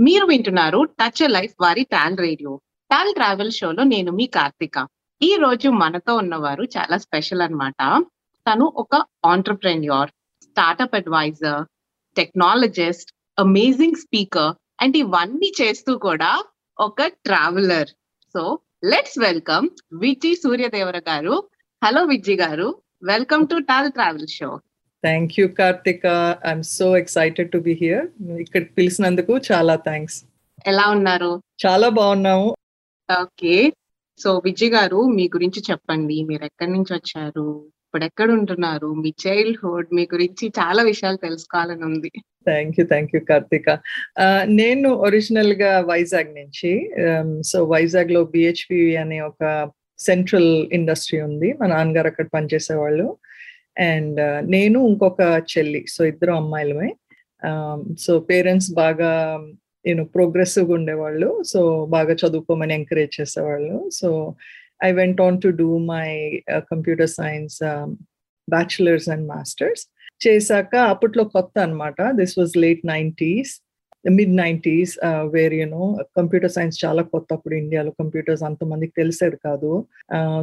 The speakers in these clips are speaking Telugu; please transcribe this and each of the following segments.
మీరు వింటున్నారు టచ్ లైఫ్ వారి టాల్ రేడియో టాల్ ట్రావెల్ షోలో నేను మీ కార్తిక. ఈ రోజు మనతో ఉన్నవారు చాలా స్పెషల్ అన్నమాట. తను ఒక entrepreneur startup adviser technologist amazing speaker and ఇవన్నీ చేస్తూ కూడా ఒక traveller so let's welcome Viji Suryadevara garu. Hello Viji garu. Welcome to TAL travel show thank you Karthika I'm so excited to be here ఇక్కడ పిలిచినందుకు చాలా థ్యాంక్స్ ఎలా ఉన్నారు? చాలా బాగున్నాము. ఓకే. సో విజయ్ గారు మీ గురించి చెప్పండి. మీరు ఎక్కడి నుంచి వచ్చారు? ఇప్పుడు ఎక్కడ ఉంటున్నారు? మీ చైల్డ్హుడ్ మీ గురించి చాలా విషయాలు తెలుసుకోవాలని ఉంది. Thank you thank you Karthika నేను ఒరిజినల్గా వైజాగ్ నుంచి. సో వైజాగ్లో బిహెచ్పి అనే ఒక సెంట్రల్ ఇండస్ట్రీ ఉంది. మా నాన్నగారు అక్కడ పనిచేసేవాళ్ళు. అండ్ నేను ఇంకొక చెల్లి సో ఇద్దరు అమ్మాయిలమే సో పేరెంట్స్ బాగా యూనో ప్రోగ్రెసివ్గా ఉండేవాళ్ళు సో బాగా చదువుకోమని ఎంకరేజ్ చేసేవాళ్ళు so I went on to do my computer science bachelors and masters చేశాక అప్పట్లో కొత్త అనమాట this was late nineties mid nineties where you know computer science చాలా కొత్త అప్పుడు ఇండియాలో కంప్యూటర్స్ అంతమందికి తెలిసేది కాదు.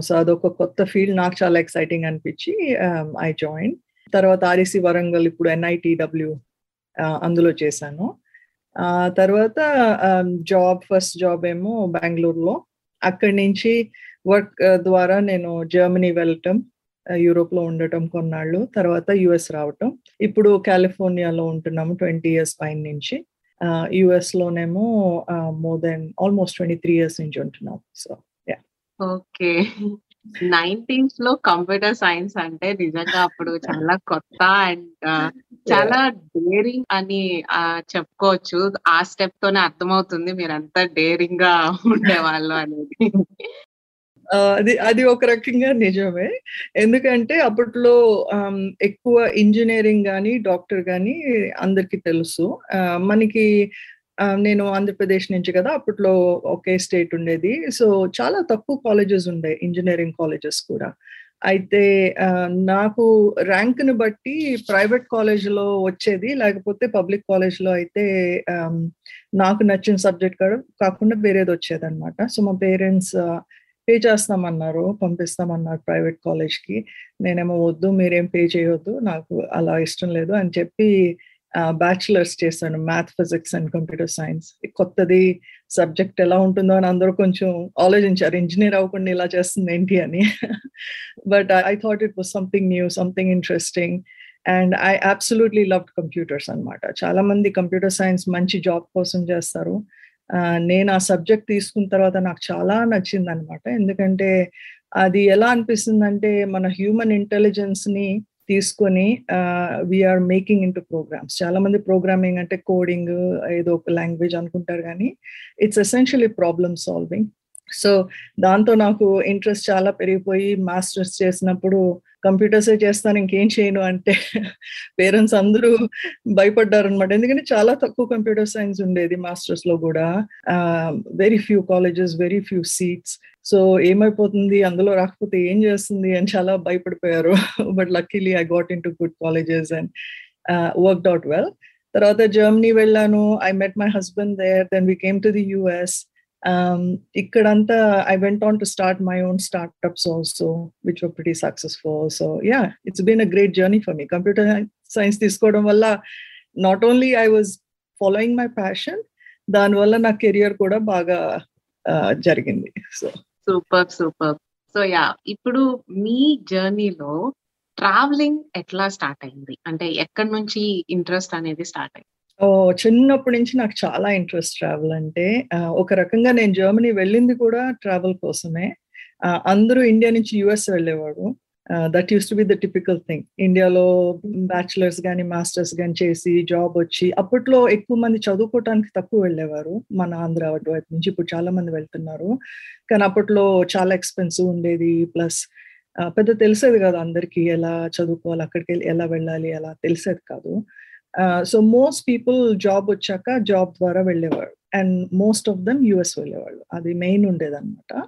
సో అదొక కొత్త ఫీల్డ్ నాకు చాలా ఎక్సైటింగ్ అనిపించి um, ఐ జాయిన్ తర్వాత ఆర్ఈసి వరంగల్ ఇప్పుడు ఎన్ఐటిడబ్ల్యూ అందులో చేశాను. తర్వాత జాబ్ ఫస్ట్ జాబ్ ఏమో బెంగళూరులో అక్కడి నుంచి వర్క్ uh, ద్వారా నేను జర్మనీ వెళ్ళటం uh, యూరోప్లో ఉండటం కొన్నాళ్ళు. తర్వాత యుఎస్ రావటం. ఇప్పుడు కాలిఫోర్నియాలో ఉంటున్నాము ట్వంటీ ఇయర్స్ పైన నుంచి. US లోనేమో more than almost twenty three years నుంచి ఉంటున్నాం. So okay. నైన్టీన్స్లో కంప్యూటర్ సైన్స్ అంటే నిజంగా అప్పుడు చాలా కొత్త అండ్ చాలా డేరింగ్ అని చెప్పుకోవచ్చు. ఆ స్టెప్ తోనే అర్థమవుతుంది మీరు అంత డేరింగ్గా ఉండేవాళ్ళు అనేది. అది అది ఒక రకంగా నిజమే. ఎందుకంటే అప్పట్లో ఎక్కువ ఇంజనీరింగ్ కానీ డాక్టర్ కానీ అందరికి తెలుసు. మనకి నేను ఆంధ్రప్రదేశ్ నుంచి కదా అప్పట్లో ఒకే స్టేట్ ఉండేది. సో చాలా తక్కువ కాలేజెస్ ఉండే ఇంజనీరింగ్ కాలేజెస్ కూడా. అయితే నాకు ర్యాంక్ని బట్టి ప్రైవేట్ కాలేజ్లో వచ్చేది లేకపోతే పబ్లిక్ కాలేజ్లో అయితే నాకు నచ్చిన సబ్జెక్ట్ కాకుండా వేరేది వచ్చేది అనమాట సో మా పేరెంట్స్ పే చేస్తామన్నారు పంపిస్తామన్నారు ప్రైవేట్ కాలేజ్కి. నేనేమో వద్దు మీరేం పే చేయొద్దు నాకు అలా ఇష్టం లేదు అని చెప్పి బ్యాచులర్స్ చేశాను math physics and computer science. కొత్తది సబ్జెక్ట్ ఎలా ఉంటుందో అని అందరూ కొంచెం ఆలోచించారు. ఇంజనీర్ అవ్వకుండా ఇలా చేస్తుంది ఏంటి అని. But I thought it was something new something interesting. And I absolutely love computers అనమాట చాలా మంది కంప్యూటర్ సైన్స్ మంచి జాబ్ కోసం చేస్తారు. నేను ఆ సబ్జెక్ట్ తీసుకున్న తర్వాత నాకు చాలా నచ్చింది అనమాట ఎందుకంటే అది ఎలా అనిపిస్తుంది అంటే మన హ్యూమన్ ఇంటెలిజెన్స్ని తీసుకొని we're making in to programs చాలా మంది ప్రోగ్రామింగ్ అంటే కోడింగ్ ఏదో ఒక లాంగ్వేజ్ అనుకుంటారు కానీ it's essentially problem solving so దాంతో నాకు ఇంట్రెస్ట్ చాలా పెరిగిపోయి మాస్టర్స్ చేసినప్పుడు కంప్యూటర్సే చేస్తాను ఇంకేం చేయను అంటే పేరెంట్స్ అందరూ భయపడ్డారు అనమాట ఎందుకంటే చాలా తక్కువ కంప్యూటర్ సైన్స్ ఉండేది మాస్టర్స్లో కూడా. Very few colleges very few seats so ఏమైపోతుంది అందులో రాకపోతే ఏం చేస్తుంది అని చాలా భయపడిపోయారు. But luckily I got into good colleges and work out well తర్వాత జర్మనీ వెళ్ళాను. I met my husband there then we came to the US ఇక్కడంతా I went on to start my own startups also which were pretty successful so yeah it's been a great journey for me computer science తీసుకోవడం వల్ల not only I was following my passion దానివల్ల నా కెరియర్ కూడా బాగా జరిగింది. So super super so yeah ఇప్పుడు మీ జర్నీలో ట్రావెలింగ్ ఎట్లా స్టార్ట్ అయింది? అంటే ఎక్కడి నుంచి ఇంట్రెస్ట్ అనేది స్టార్ట్ అయింది? ఓ చిన్నప్పటి నుంచి నాకు చాలా ఇంట్రెస్ట్ ట్రావెల్ అంటే ఒక రకంగా నేను జర్మనీ వెళ్ళింది కూడా ట్రావెల్ కోసమే. అందరూ ఇండియా నుంచి యుఎస్ వెళ్ళేవాడు that used to be the typical thing ఇండియాలో బ్యాచులర్స్ కానీ మాస్టర్స్ కానీ చేసి జాబ్ వచ్చి అప్పట్లో ఎక్కువ మంది చదువుకోవటానికి తక్కువ వెళ్ళేవారు. మన ఆంధ్ర వైపు నుంచి ఇప్పుడు చాలా మంది వెళ్తున్నారు. కానీ అప్పట్లో చాలా ఎక్స్పెన్సివ్ ఉండేది. ప్లస్ పెద్ద తెలిసేది కాదు అందరికీ ఎలా చదువుకోవాలి అక్కడికి వెళ్ళి ఎలా వెళ్ళాలి అలా తెలిసేది కాదు. సో మోస్ట్ పీపుల్ జాబ్ వచ్చాక జాబ్ ద్వారా వెళ్ళేవాడు and most of them US వెళ్ళేవాళ్ళు. అది మెయిన్ ఉండేదన్నమాట.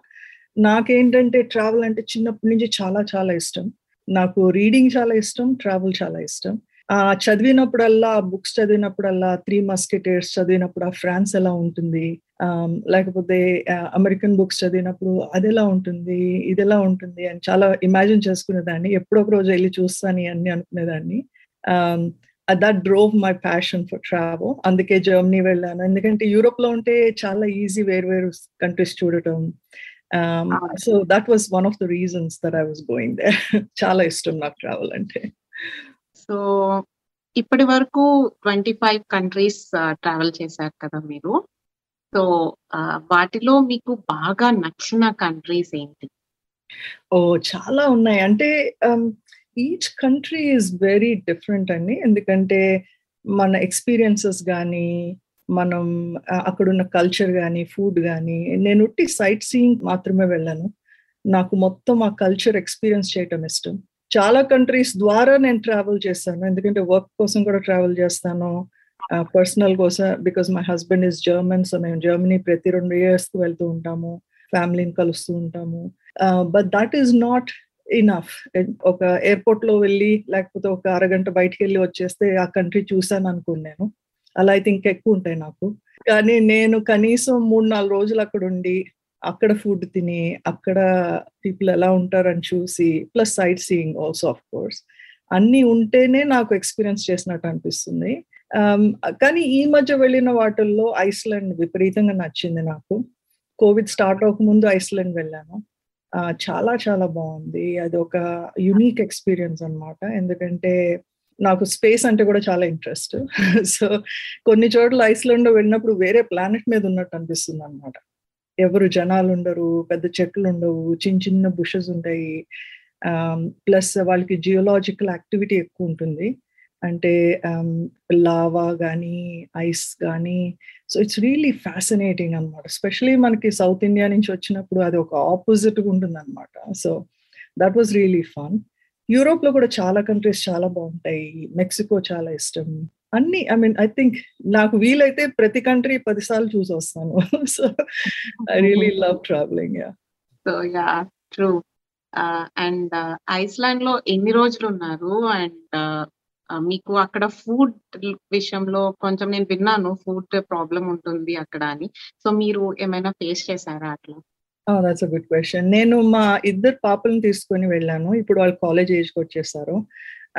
నాకేంటంటే ట్రావెల్ అంటే చిన్నప్పటి నుంచి చాలా చాలా ఇష్టం. నాకు రీడింగ్ చాలా ఇష్టం ట్రావెల్ చాలా ఇష్టం. ఆ చదివినప్పుడల్లా బుక్స్ చదివినప్పుడల్లా త్రీ మస్కెటేర్స్ చదివినప్పుడు ఆ ఫ్రాన్స్ ఎలా ఉంటుంది? Um, లేకపోతే అమెరికన్ బుక్స్ చదివినప్పుడు అది ఎలా ఉంటుంది? ఇది ఎలా ఉంటుంది? అని చాలా ఇమాజిన్ చేసుకునేదాన్ని. ఎప్పుడో ఒక రోజు వెళ్ళి చూస్తాను అని అనుకునేదాన్ని. Um, that drove my passion for travel అందుకే జర్మనీ వెళ్ళాను. ఎందుకంటే యూరోప్లో ఉంటే చాలా ఈజీ వేరు వేరు కంట్రీస్ చూడటం. So that was one of the reasons that I was going there చాలా ఇష్టం నాకు ట్రావెల్ అంటే. సో ఇప్పటి వరకు ట్వంటీ ఫైవ్ కంట్రీస్ ట్రావెల్ చేశారు కదా మీరు. సో వాటిలో మీకు బాగా నచ్చిన కంట్రీస్ ఏంటి? ఓ చాలా ఉన్నాయి. అంటే each country is very different అండి. ఎందుకంటే మన ఎక్స్పీరియన్సెస్ కానీ మనం అక్కడున్న కల్చర్ కానీ ఫుడ్ కానీ నేను ఉట్టి సైట్ సీయింగ్ మాత్రమే వెళ్ళాను. నాకు మొత్తం ఆ కల్చర్ ఎక్స్పీరియన్స్ చేయటం ఇష్టం. చాలా కంట్రీస్ ద్వారా నేను ట్రావెల్ చేస్తాను ఎందుకంటే వర్క్ కోసం కూడా ట్రావెల్ చేస్తాను. పర్సనల్ కోసం because my husband is German so మేము జర్మనీ ప్రతి రెండు ఇయర్స్కి వెళ్తూ ఉంటాము. ఫ్యామిలీని కలుస్తూ ఉంటాము. But that is not enough eh, ఒక ఎయిర్పోర్ట్లో వెళ్ళి లేకపోతే ఒక అరగంట బయటికి వెళ్ళి వచ్చేస్తే ఆ కంట్రీ చూసాను అనుకున్నాను. అలా అయితే ఇంకెక్కువ ఉంటాయి నాకు. కానీ నేను కనీసం మూడు నాలుగు రోజులు అక్కడ ఉండి అక్కడ ఫుడ్ తిని అక్కడ పీపుల్ ఎలా ఉంటారని చూసి plus sightseeing also of course అన్ని ఉంటేనే నాకు ఎక్స్పీరియన్స్ చేసినట్టు అనిపిస్తుంది. Um, కానీ ఈ మధ్య వెళ్ళిన వాటిల్లో ఐస్లాండ్ విపరీతంగా నచ్చింది నాకు. కోవిడ్ స్టార్ట్ అవ్వకముందు ఐస్లాండ్ వెళ్ళాను. చాలా చాలా బాగుంది. అది ఒక యునీక్ ఎక్స్పీరియన్స్ అనమాట ఎందుకంటే నాకు స్పేస్ అంటే కూడా చాలా ఇంట్రెస్ట్ సో కొన్ని చోట్ల ఐస్లాండ్ వెళ్ళినప్పుడు వేరే ప్లానెట్ మీద ఉన్నట్టు అనిపిస్తుంది అనమాట ఎవరు జనాలు ఉండరు పెద్ద చెట్లు ఉండవు చిన్న చిన్న బుషెస్ ఉంటాయి. ప్లస్ వాళ్ళకి జియోలాజికల్ యాక్టివిటీ ఎక్కువ ఉంటుంది. అంటే లావా కానీ ఐస్ కానీ సో ఇట్స్ రియలీ ఫ్యాసినేటింగ్ అనమాట స్పెషలీ మనకి సౌత్ ఇండియా నుంచి వచ్చినప్పుడు అది ఒక ఆపోజిట్గా ఉంటుంది అనమాట so that was really fun. యూరోప్లో కూడా చాలా కంట్రీస్ చాలా బాగుంటాయి. మెక్సికో చాలా ఇష్టం. అన్ని ఐ మీన్ ఐ థింక్ నాకు వీలైతే ప్రతి కంట్రీ పదిసార్లు చూసి వస్తాను. So I really love travelling yeah. So yeah true. And ఐస్లాండ్లో ఎన్ని రోజులు ఉన్నారు? అండ్ మీకు అక్కడ ఫుడ్ విషయంలో కొంచెం నేను విన్నాను ఫుడ్ ప్రాబ్లం ఉంటుంది అక్కడ అని. సో మీరు ఏమైనా ఫేస్ చేశారా అట్లా? దట్స్ అ గుడ్ క్వశ్చన్ నేను మా ఇద్దరు పాపలను తీసుకొని వెళ్ళాను. ఇప్పుడు వాళ్ళు కాలేజ్ ఏజ్కి వచ్చేసారు.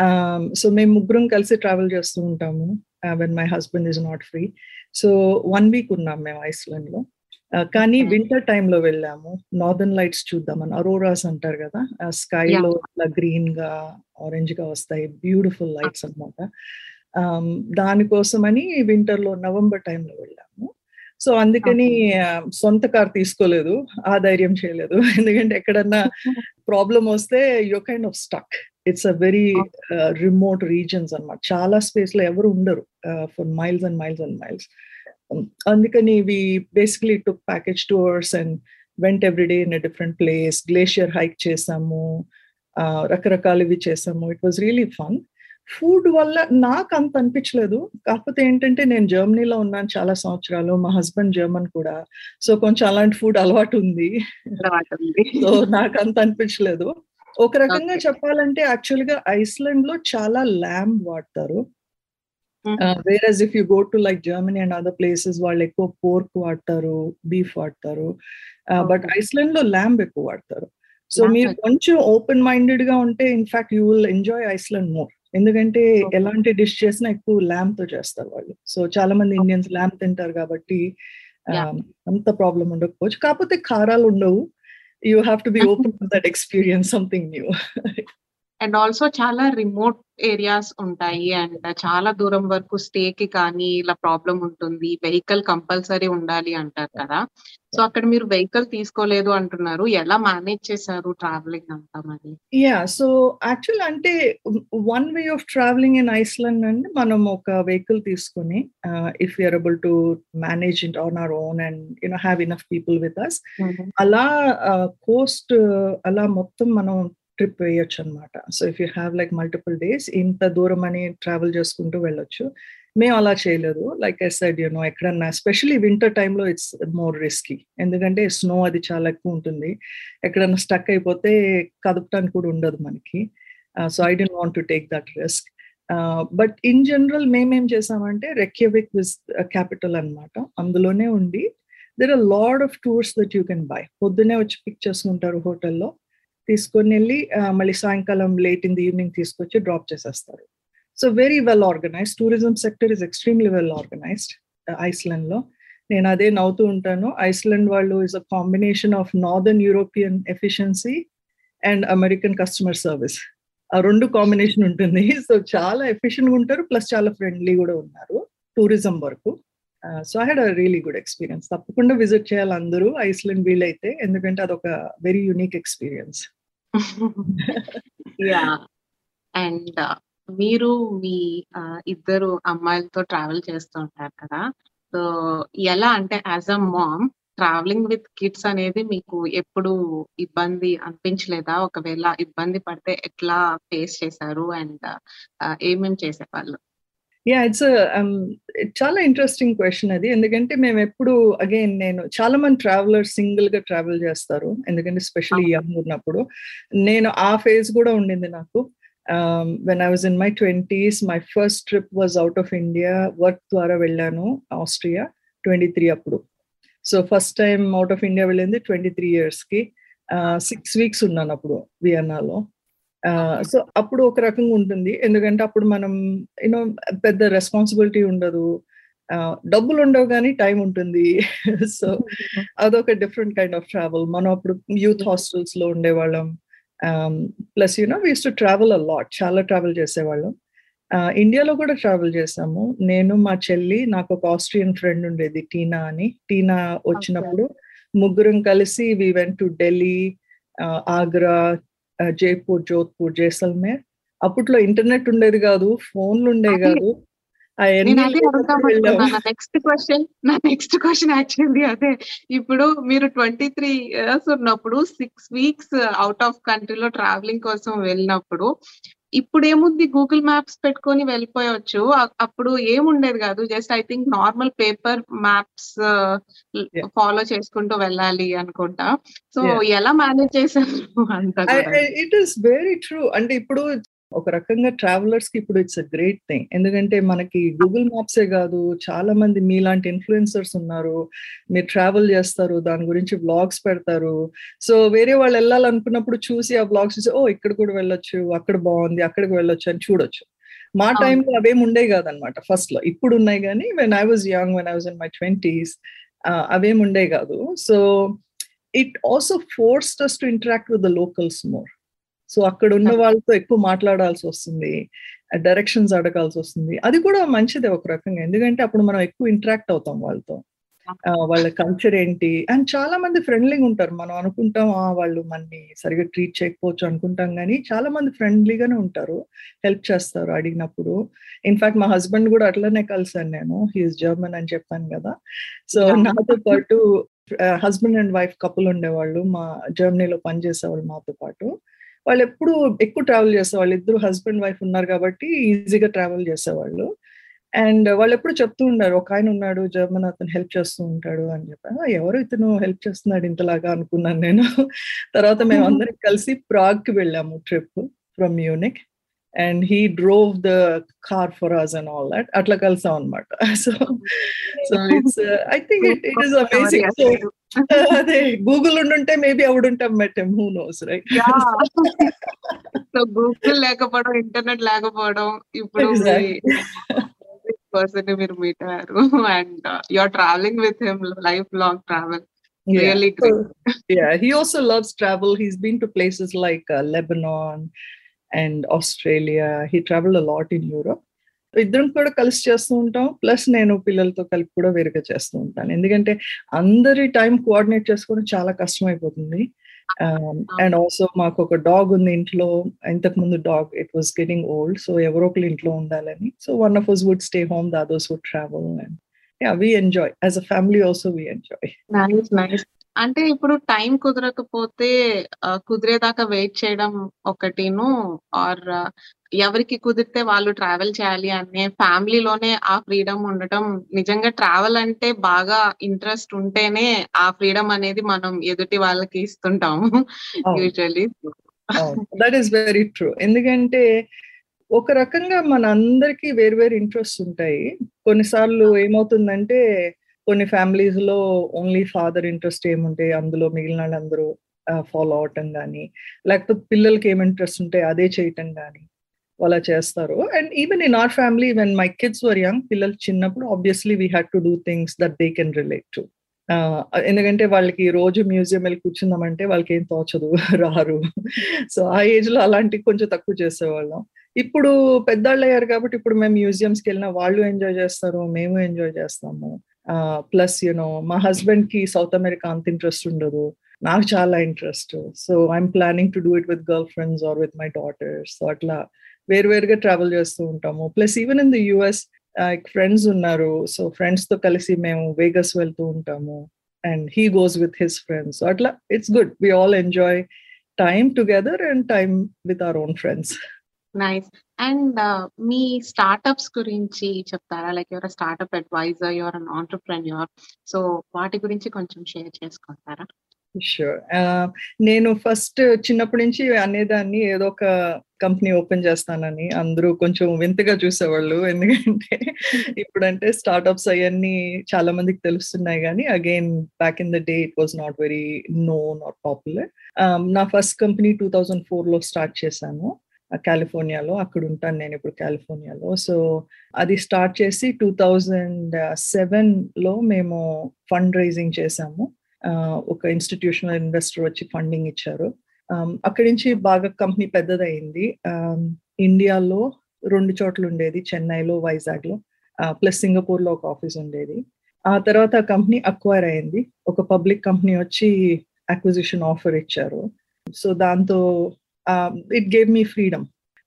Um, సో మేము ముగ్గురం కలిసి ట్రావెల్ చేస్తూ ఉంటాము when my husband is not free so one week ఉన్నాం మేము ఐస్లాండ్లో. కానీ వింటర్ టైంలో వెళ్ళాము. నార్దర్న్ లైట్స్ చూద్దామని. అరోరాస్ అంటారు కదా? స్కైలో ఇట్లా గ్రీన్గా ఆరెంజ్గా వస్తాయి. బ్యూటిఫుల్ లైట్స్ అనమాట దానికోసమని వింటర్లో నవంబర్ టైంలో వెళ్ళాము. సో అందుకని సొంత కార్ తీసుకోలేదు. ఆ ధైర్యం చేయలేదు. ఎందుకంటే ఎక్కడన్నా ప్రాబ్లం వస్తే you kind of stuck it's a very remote regions అనమాట చాలా స్పేస్లో ఎవరు ఉండరు for miles and miles and miles అందుకని we basically took package tours and went everyday in a different place glacier hike చేసాము. రకరకాలవి చేసాము. It was really fun food వల్ల నాకు అంత అనిపించలేదు. కాకపోతే ఏంటంటే నేను జర్మనీలో ఉన్నాను చాలా సంవత్సరాలు. మా హస్బెండ్ జర్మన్ కూడా. సో కొంచెం అలాంటి ఫుడ్ అలవాటు ఉంది. సో నాకు అంత అనిపించలేదు. ఒక రకంగా చెప్పాలంటే యాక్చువల్గా ఐస్లాండ్లో చాలా ల్యాంబ్ వాడతారు. Whereas if you go to like Germany and other places వాళ్ళు ఎక్కువ పోర్క్ వాడతారు బీఫ్ వాడతారు. బట్ ఐస్లాండ్లో ల్యాంబ్ ఎక్కువ వాడతారు. సో మీరు కొంచెం ఓపెన్ మైండెడ్గా ఉంటే in fact you will enjoy Iceland more ఎందుకంటే ఎలాంటి డిష్ చేసినా ఎక్కువ ల్యాంప్తో చేస్తారు వాళ్ళు. సో చాలా మంది ఇండియన్స్ ల్యాంప్ తింటారు కాబట్టి అంత ప్రాబ్లం ఉండకపోవచ్చు. కాకపోతే కారాలు ఉండవు. You have to be open that experience something new and also చాలా రిమోట్ ఏరియాస్ ఉంటాయి. అండ్ చాలా దూరం వరకు స్టే కి కానీ ఇలా ప్రాబ్లం ఉంటుంది. వెహికల్ కంపల్సరీ ఉండాలి అంటారు కదా. సో అక్కడ మీరు వెహికల్ తీసుకోలేదు అంటున్నారు. ఎలా మేనేజ్ చేశారు ట్రావెలింగ్ అంతా మరి? యా సో యాక్చువల్ అంటే one way of travelling in Iceland అంటే మనం ఒక వెహికల్ తీసుకొని if you're able to manage it on our own and you know have enough people with us అలా కోస్ట్ అలా మొత్తం మనం ట్రిప్ వేయొచ్చు అనమాట so if you have like multiple days ఇంత దూరం అని ట్రావెల్ చేసుకుంటూ వెళ్ళొచ్చు. మేము అలా చేయలేదు. Like I side you know ఎక్కడన్నా especially winter time it's more risky. ఎందుకంటే స్నో అది చాలా ఎక్కువ ఉంటుంది. ఎక్కడన్నా స్టక్ అయిపోతే కదపటానికి కూడా ఉండదు మనకి. So I didn't want to take that risk. But in general మేమేం చేసామంటే రెక్యవిక్ విజ్ క్యాపిటల్ అనమాట అందులోనే ఉండి there are lot of tours that you can buy పొద్దునే వచ్చి పిక్ చేసుకుంటారు హోటల్లో. తీసుకొని వెళ్ళి మళ్ళీ సాయంకాలం లేట్ ఇన్ ది ఈవినింగ్ తీసుకొచ్చి డ్రాప్ చేసేస్తారు. So very well organised tourism sector is extremely well organised ఐస్లాండ్లో. నేను అదే నవ్వుతూ ఉంటాను. ఐస్లాండ్ వాళ్ళు is a combination of northern European efficiency and American customer service ఆ రెండు కాంబినేషన్ ఉంటుంది. సో చాలా ఎఫిషియెంట్ ఉంటారు ప్లస్ చాలా ఫ్రెండ్లీ కూడా ఉన్నారు టూరిజం వరకు. So I had a really good experience తప్పకుండా విజిట్ చేయాలి అందరూ. ఐస్లాండ్ వీలైతే ఎందుకంటే అదొక very unique experience yeah and మీరు మీ ఇద్దరు అమ్మాయిలతో ట్రావెల్ చేస్తూ ఉంటారు కదా. సో ఎలా అంటే as a mom travelling with kids అనేది మీకు ఎప్పుడు ఇబ్బంది అనిపించలేదా? ఒకవేళ ఇబ్బంది పడితే ఎట్లా ఫేస్ చేశారు? అండ్ uh, ఏమేమి చేసేవాళ్ళు? యా ఇట్స్ చాలా ఇంట్రెస్టింగ్ క్వశ్చన్ అది. ఎందుకంటే మేము ఎప్పుడు అగైన్ నేను చాలా మంది ట్రావెలర్ సింగిల్గా ట్రావెల్ చేస్తారు. ఎందుకంటే స్పెషల్లీ యంగ్ ఉన్నప్పుడు. నేను ఆ ఫేజ్ కూడా ఉండింది నాకు. When I was in my twenties my first trip was out of India work ద్వారా వెళ్ళాను ఆస్ట్రియా ట్వంటీ త్రీ అప్పుడు. So first time out of India వెళ్ళింది ట్వంటీ త్రీ ఇయర్స్కి సిక్స్ వీక్స్ ఉన్నాను అప్పుడు వియన్నాలో సో అప్పుడు ఒక రకంగా ఉంటుంది. ఎందుకంటే అప్పుడు మనం యూనో పెద్ద రెస్పాన్సిబిలిటీ ఉండదు. డబ్బులు ఉండవు కానీ టైం ఉంటుంది. సో అదొక డిఫరెంట్ కైండ్ ఆఫ్ ట్రావెల్ మనం అప్పుడు యూత్ హాస్టల్స్లో ఉండేవాళ్ళం. Plus you know we used to travel lot చాలా ట్రావెల్ చేసేవాళ్ళం. ఇండియాలో కూడా ట్రావెల్ చేసాము. నేను మా చెల్లి నాకు ఒక ఆస్ట్రియన్ ఫ్రెండ్ ఉండేది టీనా అని. టీనా వచ్చినప్పుడు ముగ్గురం కలిసి we went to Delhi Agra Jaipur Jodhpur Jaisalmer. అప్పట్లో ఇంటర్నెట్ ఉండేది కాదు ఫోన్లు ఉండేవి కాదు. నెక్స్ట్ క్వశ్చన్ నా నెక్స్ట్ క్వశ్చన్ యాక్చువల్లీ అదే. ఇప్పుడు మీరు ట్వంటీ త్రీ ఇయర్స్ ఉన్నప్పుడు సిక్స్ వీక్స్ అవుట్ ఆఫ్ కంట్రీలో ట్రావెలింగ్ కోసం వెళ్ళినప్పుడు ఇప్పుడు ఏముంది గూగుల్ మ్యాప్స్ పెట్టుకొని వెళ్ళిపోయవచ్చు అప్పుడు ఏముండేది కాదు. Just I think normal paper maps follow చేసుకుంటూ వెళ్ళాలి అనుకుంటా. సో ఎలా మేనేజ్ చేశారు ఇట్ ఈస్ వెరీ ట్రూ అంటే ఇప్పుడు ఒక రకంగా ట్రావెలర్స్కి ఇప్పుడు ఇట్స్ అ గ్రేట్ థింగ్ ఎందుకంటే మనకి గూగుల్ మ్యాప్సే కాదు చాలా మంది మీలాంటి ఇన్ఫ్లుయెన్సర్స్ ఉన్నారు. మీరు ట్రావెల్ చేస్తారు దాని గురించి బ్లాగ్స్ పెడతారు. సో వేరే వాళ్ళు వెళ్ళాలనుకున్నప్పుడు చూసి ఆ బ్లాగ్స్ చూసి ఓ ఇక్కడ కూడా వెళ్ళొచ్చు అక్కడ బాగుంది అక్కడికి వెళ్ళొచ్చు అని చూడొచ్చు. మా టైంలో అవేం ఉండే కాదనమాట. ఫస్ట్లో ఇప్పుడు ఉన్నాయి కానీ when I was young when I was in my twenties అవేం ఉండే కాదు. So it also forced us to interact with the locals more so అక్కడ ఉన్న వాళ్ళతో ఎక్కువ మాట్లాడాల్సి వస్తుంది. డైరెక్షన్స్ అడగాల్సి వస్తుంది. అది కూడా మంచిదే ఒక రకంగా. ఎందుకంటే అప్పుడు మనం ఎక్కువ ఇంటరాక్ట్ అవుతాం వాళ్ళతో. వాళ్ళ కల్చర్ ఏంటి? అండ్ చాలా మంది ఫ్రెండ్లీగా ఉంటారు. మనం అనుకుంటాం వాళ్ళు మనని సరిగా ట్రీట్ చేయకపోవచ్చు అనుకుంటాం కానీ చాలా మంది ఫ్రెండ్లీగానే ఉంటారు. హెల్ప్ చేస్తారు అడిగినప్పుడు. ఇన్ఫాక్ట్ మా హస్బెండ్ కూడా అట్లనే కలిసాను నేను. హీఈస్ జర్మన్ అని చెప్పాను కదా. సో నాతో పాటు హస్బెండ్ అండ్ వైఫ్ కపుల్ ఉండేవాళ్ళు. మా జర్మనీలో పనిచేసేవాళ్ళు మాతో పాటు. వాళ్ళు ఎప్పుడు ఎక్కువ ట్రావెల్ చేసేవాళ్ళు. ఇద్దరు హస్బెండ్ వైఫ్ ఉన్నారు కాబట్టి ఈజీగా ట్రావెల్ చేసేవాళ్ళు. అండ్ వాళ్ళు ఎప్పుడు చెప్తూ ఉన్నారు ఒక ఆయన ఉన్నాడు జర్మన్ అతను హెల్ప్ చేస్తూ ఉంటాడు అని చెప్పాను ఎవరు ఇతను హెల్ప్ చేస్తున్నాడు ఇంతలాగా అనుకున్నాను నేను. తర్వాత మేము అందరం కలిసి ప్రాగ్కి వెళ్ళాము trip from Unique and he drove the car for us and all that అట్లా కలిసాం అనమాట so so it's I think it it is amazing so అదే గూగుల్ ఉండుంటే maybe అవుడుంటాం మెట్టం who knows right so Google లేకపోవడం ఇంటర్నెట్ లేకపోవడం ఇప్పుడు పర్సన్ మీరు మీట్ అయ్యారు and you're travelling with him life long travel really great. yeah he also loves travel he's been to places like uh, lebanon and Australia he travel lot in in ఇద్దరం కూడా కలిసి చేస్తూ ఉంటాం. ప్లస్ నేను పిల్లలతో కలిపి కూడా వేరుగా చేస్తూ ఉంటాను. ఎందుకంటే అందరి టైం కోఆర్డినేట్ చేసుకోవడం చాలా కష్టం అయిపోతుంది అండ్ um, ఆల్సో మాకు ఒక డాగ్ ఉంది ఇంట్లో. ఇంతకు ముందు dog it was getting old so ఎవరో ఒకరు ఇంట్లో ఉండాలని. So one of us would stay home the others would travel and yeah we enjoy as a family also we enjoy అంటే ఇప్పుడు టైం కుదరకపోతే కుదిరేదాకా వెయిట్ చేయడం ఒకటిను ఆర్ ఎవరికి కుదిరితే వాళ్ళు ట్రావెల్ చేయాలి అనే ఫ్యామిలీలోనే ఆ ఫ్రీడమ్ ఉండటం. నిజంగా ట్రావెల్ అంటే బాగా ఇంట్రెస్ట్ ఉంటేనే ఆ ఫ్రీడమ్ అనేది మనం ఎదుటి వాళ్ళకి ఇస్తుంటాము usually. That is very true ఎందుకంటే ఒక రకంగా మన అందరికీ వేరు వేరు ఇంట్రెస్ట్ ఉంటాయి. కొన్నిసార్లు ఏమవుతుందంటే కొన్ని ఫ్యామిలీస్లో ఓన్లీ ఫాదర్ ఇంట్రెస్ట్ ఏముంటాయి అందులో మిగిలిన వాళ్ళందరూ ఫాలో అవటం కానీ లేకపోతే పిల్లలకి ఏం ఇంట్రెస్ట్ ఉంటే అదే చేయటం కానీ అలా చేస్తారు. And even in our family when my kids were young పిల్లలు చిన్నప్పుడు obviously we had to do things that they can relate to. ఎందుకంటే వాళ్ళకి రోజు మ్యూజియం వెళ్ళి కూర్చుందామంటే వాళ్ళకి ఏం తోచదు రారు. సో ఆ ఏజ్లో అలాంటివి కొంచెం తక్కువ చేసేవాళ్ళం. ఇప్పుడు పెద్దవాళ్ళు అయ్యారు కాబట్టి ఇప్పుడు మేము మ్యూజియంస్కి వెళ్ళినా వాళ్ళు ఎంజాయ్ చేస్తారు మేము ఎంజాయ్ చేస్తాము. ప్లస్ యూనో మా హస్బెండ్కి సౌత్ అమెరికా అంత ఇంట్రెస్ట్ ఉండదు. నాకు చాలా interest so I'm planning to do it with girl friends or with my daughters so అట్లా వేరువేరుగా ట్రావెల్ చేస్తూ ఉంటాము. Plus even in the US friends ఉన్నారు. సో ఫ్రెండ్స్తో కలిసి మేము వేగస్ వెళ్తూ ఉంటాము. And he goes with his friends అట్లా it's good we all enjoy time together and time with our own friends nice and me startups గురించి చెప్తారా? Like your startup advisor your an entrepreneur so వాటి గురించి కొంచెం షేర్ చేసుకుంటారా? షూర్ నేను ఫస్ట్ చిన్నప్పటి నుంచి అనేదాన్ని ఏదో ఒక కంపెనీ ఓపెన్ చేస్తానని. అందరూ కొంచెం వింతగా చూసేవాళ్ళు. ఎందుకంటే ఇప్పుడంటే స్టార్టప్స్ అవన్నీ చాలా మందికి తెలుస్తున్నాయి కానీ again back in the day it was not very no not popular నా ఫస్ట్ కంపెనీ టూ థౌజండ్ ఫోర్లో స్టార్ట్ చేశాను. కాలిఫోర్నియాలో అక్కడ ఉంటాను నేను ఇప్పుడు కాలిఫోర్నియాలో. సో అది స్టార్ట్ చేసి టూ థౌజండ్ సెవెన్లో మేము ఫండ్ రైజింగ్ చేసాము. ఒక ఇన్స్టిట్యూషనల్ ఇన్వెస్టర్ వచ్చి ఫండింగ్ ఇచ్చారు. అక్కడి నుంచి బాగా కంపెనీ పెద్దదైంది ఇండియాలో రెండు చోట్ల ఉండేది చెన్నైలో వైజాగ్లో ప్లస్ సింగపూర్లో ఒక ఆఫీస్ ఉండేది. ఆ తర్వాత ఆ కంపెనీ అక్వైర్ అయింది. ఒక పబ్లిక్ కంపెనీ వచ్చి అక్విజిషన్ ఆఫర్ ఇచ్చారు. సో దాంతో it gave me freedom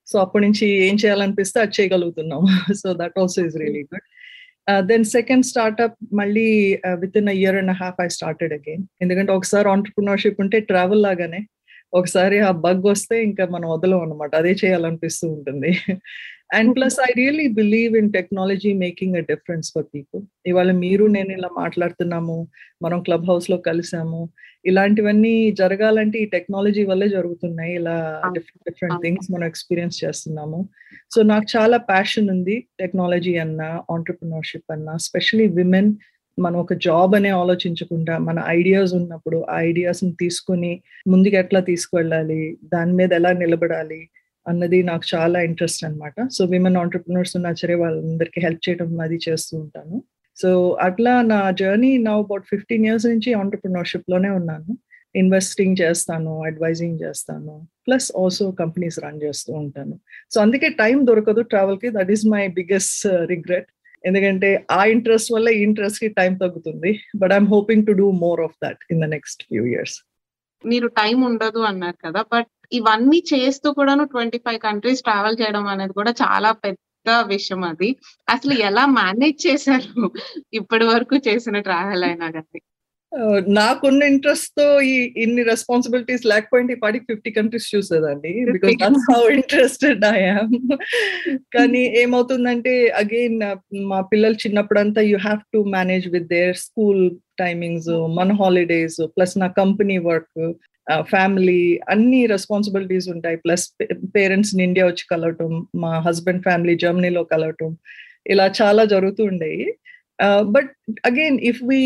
so అప్పటి నుంచి ఏం చేయాలనిపిస్తే అది చేయగలుగుతున్నాం. So that also is really good then second startup మళ్ళీ with in year and half I started again ఎందుకంటే ఒకసారి ఆంటర్ప్రినర్షిప్ ఉంటే ట్రావెల్ లాగానే ఒకసారి ఆ బగ్ వస్తే ఇంకా మనం వదలం అనమాట అదే చేయాలనిపిస్తూ ఉంటుంది. And plus I really believe in technology making a difference for people ఇవాళ మీరు నేను ఇలా మాట్లాడుతున్నాము మనం క్లబ్ హౌస్లో కలిసాము ఇలాంటివన్నీ జరగాలంటే ఈ టెక్నాలజీ వల్లే జరుగుతున్నాయి. ఇలా డిఫరెంట్ డిఫరెంట్ థింగ్స్ మనం ఎక్స్పీరియన్స్ చేస్తున్నాము. సో నాకు చాలా ప్యాషన్ ఉంది టెక్నాలజీ అన్నా ఆంటర్ప్రినర్షిప్ అన్నా స్పెషలీ విమెన్ మనం ఒక జాబ్ అనే ఆలోచించకుండా మన ఐడియాస్ ఉన్నప్పుడు ఆ ఐడియాస్ని తీసుకుని ముందుకు ఎట్లా తీసుకువెళ్ళాలి దాని మీద ఎలా నిలబడాలి అన్నది నాకు చాలా ఇంట్రెస్ట్ అనమాట సో విమెన్ ఆంటర్ప్రినర్స్ ఉన్న సరే వాళ్ళందరికీ హెల్ప్ చేయడం అది చేస్తూ ఉంటాను. సో అట్లా నా జర్నీ నా అబౌట్ ఫిఫ్టీన్ ఇయర్స్ నుంచి ఆంటర్ప్రినర్షిప్లోనే ఉన్నాను. ఇన్వెస్టింగ్ చేస్తాను అడ్వైజింగ్ చేస్తాను ప్లస్ ఆల్సో కంపెనీస్ రన్ చేస్తూ ఉంటాను. సో అందుకే టైం దొరకదు ట్రావెల్కి that is my biggest regret ఎందుకంటే ఆ ఇంట్రెస్ట్ వల్ల ఈ ఇంట్రెస్ట్కి టైం తగ్గుతుంది. But I'm hoping to do more of that in the next few years మీరు టైం ఉండదు అన్నారు కదా బట్ ఇవన్నీ చేస్తూ కూడాను ట్వంటీ ఫైవ్ కంట్రీస్ ట్రావెల్ చేయడం అనేది కూడా చాలా పెద్ద విషయం అది. అసలు ఎలా మేనేజ్ చేశారు ఇప్పటి వరకు చేసిన ట్రావెల్ అయినా కానీ నాకున్న ఇంట్రెస్ట్తో ఈ ఇన్ని రెస్పాన్సిబిలిటీస్ లేకపోయింటే ఈ పాటికి fifty countries చూసేదండి because that's how interested I'm కానీ ఏమవుతుందంటే అగైన్ మా పిల్లలు చిన్నప్పుడంతా you have to manage with their school timings మన హాలిడేస్ ప్లస్ నా కంపెనీ వర్క్ ఫ్యామిలీ అన్ని రెస్పాన్సిబిలిటీస్ ఉంటాయి. ప్లస్ పేరెంట్స్ ఇండియా వచ్చి కలవటం మా హస్బెండ్ ఫ్యామిలీ జర్మనీలో కలవటం ఇలా చాలా జరుగుతూ ఉండేవి బట్ అగైన్ ఇఫ్ వి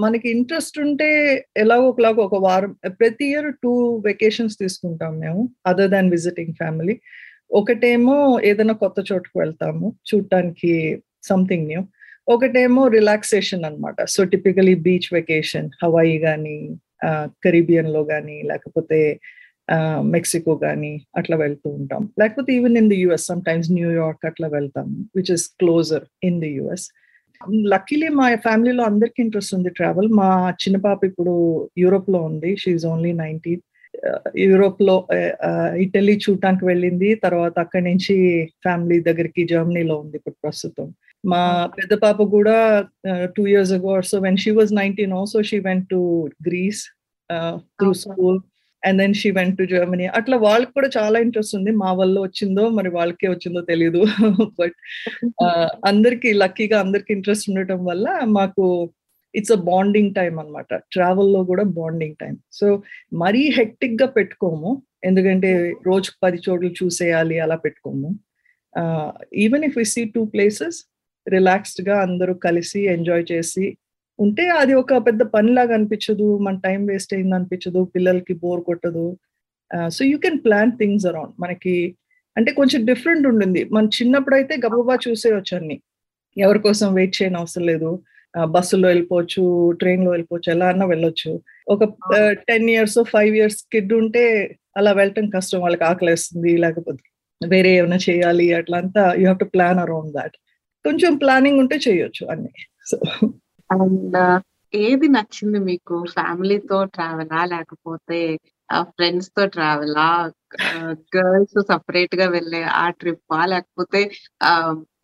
మనకి ఇంట్రెస్ట్ ఉంటే ఎలాగో ఒకలాగో ఒక వారం ప్రతి ఇయర్ టూ వెకేషన్స్ తీసుకుంటాం మేము అదర్ దాన్ విజిటింగ్ ఫ్యామిలీ ఒకటేమో ఏదైనా కొత్త చోటుకు వెళ్తాము చూడటానికి సంథింగ్ న్యూ ఒకటేమో రిలాక్సేషన్ అనమాట so typically beach vacation Hawaii కానీ కరీబియన్లో కానీ లేకపోతే మెక్సికో కానీ అట్లా వెళ్తూ ఉంటాం. లేకపోతే even in the US sometimes New York అట్లా వెళ్తాం which is closer in the US luckily మా ఫ్యామిలీలో అందరికి ఇంట్రెస్ట్ ఉంది ట్రావెల్ మా చిన్న పాప ఇప్పుడు యూరోప్లో ఉంది షీఈ్ ఓన్లీ నైన్టీన్ యూరోప్లో ఇటలీ చూడటానికి వెళ్ళింది తర్వాత అక్కడి నుంచి ఫ్యామిలీ దగ్గరికి జర్మనీలో ఉంది ఇప్పుడు ప్రస్తుతం. మా పెద్ద పాప కూడా two years ago so when she was nineteen also she went to Greece through school and then she went to Germany అట్లా వాళ్ళకి కూడా చాలా ఇంట్రెస్ట్ ఉంది. మా వల్ల వచ్చిందో మరి వాళ్ళకే వచ్చిందో తెలియదు బట్ అందరికి లక్కీగా అందరికి ఇంట్రెస్ట్ ఉండటం వల్ల మాకు ఇట్స్ అ బాండింగ్ టైం అనమాట ట్రావెల్లో కూడా బాండింగ్ టైం సో మరీ హెక్టిక్గా పెట్టుకోము. ఎందుకంటే రోజుకు పది చోట్ల చూసేయాలి అలా పెట్టుకోము. Even if we see two places రిలాక్స్డ్గా అందరూ కలిసి ఎంజాయ్ చేసి ఉంటే అది ఒక పెద్ద పనిలాగా అనిపించదు మన టైం వేస్ట్ అయింది అనిపించదు పిల్లలకి బోర్ కొట్టదు. So you can plan things around మనకి అంటే కొంచెం డిఫరెంట్ ఉండింది. మన చిన్నప్పుడు అయితే గబగబా చూసేయచ్చు అన్ని ఎవరి కోసం వెయిట్ చేయని అవసరం లేదు. బస్సులో వెళ్ళిపోవచ్చు ట్రైన్లో వెళ్ళిపోవచ్చు ఎలా అన్నా వెళ్ళొచ్చు. ఒక ten years five years kid ఉంటే అలా వెళ్ళటం కష్టం వాళ్ళకి ఆకలేస్తుంది లేకపోతే వేరే ఏమైనా చేయాలి అట్లా అంతా you have to plan around that కొంచెం ప్లానింగ్ ఉంటే చేయొచ్చు అన్ని. సో అండ్ ఏది నచ్చింది మీకు? ఫ్యామిలీతో ట్రావెలా లేకపోతే ఫ్రెండ్స్తో ట్రావెలా గర్ల్స్ సపరేట్గా వెళ్ళే ఆ ట్రిప్పా లేకపోతే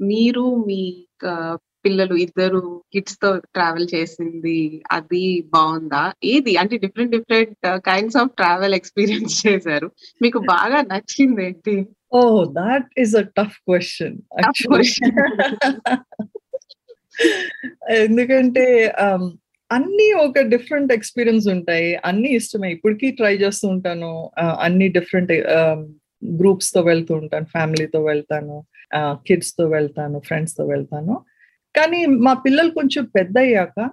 మీరు మీ పిల్లలు ఇద్దరు కిడ్స్తో ట్రావెల్ చేసింది అది బాగుందా? ఏది? అంటే different different kinds of travel experience చేశారు. మీకు బాగా నచ్చింది ఏంటి ఓ that is a tough question ఎందుకంటే అన్ని ఒక డిఫరెంట్ ఎక్స్పీరియన్స్ ఉంటాయి. అన్ని ఇష్టమే. ఇప్పటికీ ట్రై చేస్తూ ఉంటాను. అన్ని డిఫరెంట్ గ్రూప్స్తో వెళ్తూ ఉంటాను. ఫ్యామిలీతో వెళ్తాను. కిడ్స్తో వెళ్తాను. ఫ్రెండ్స్తో వెళ్తాను. కానీ మా పిల్లలు కొంచెం పెద్ద అయ్యాక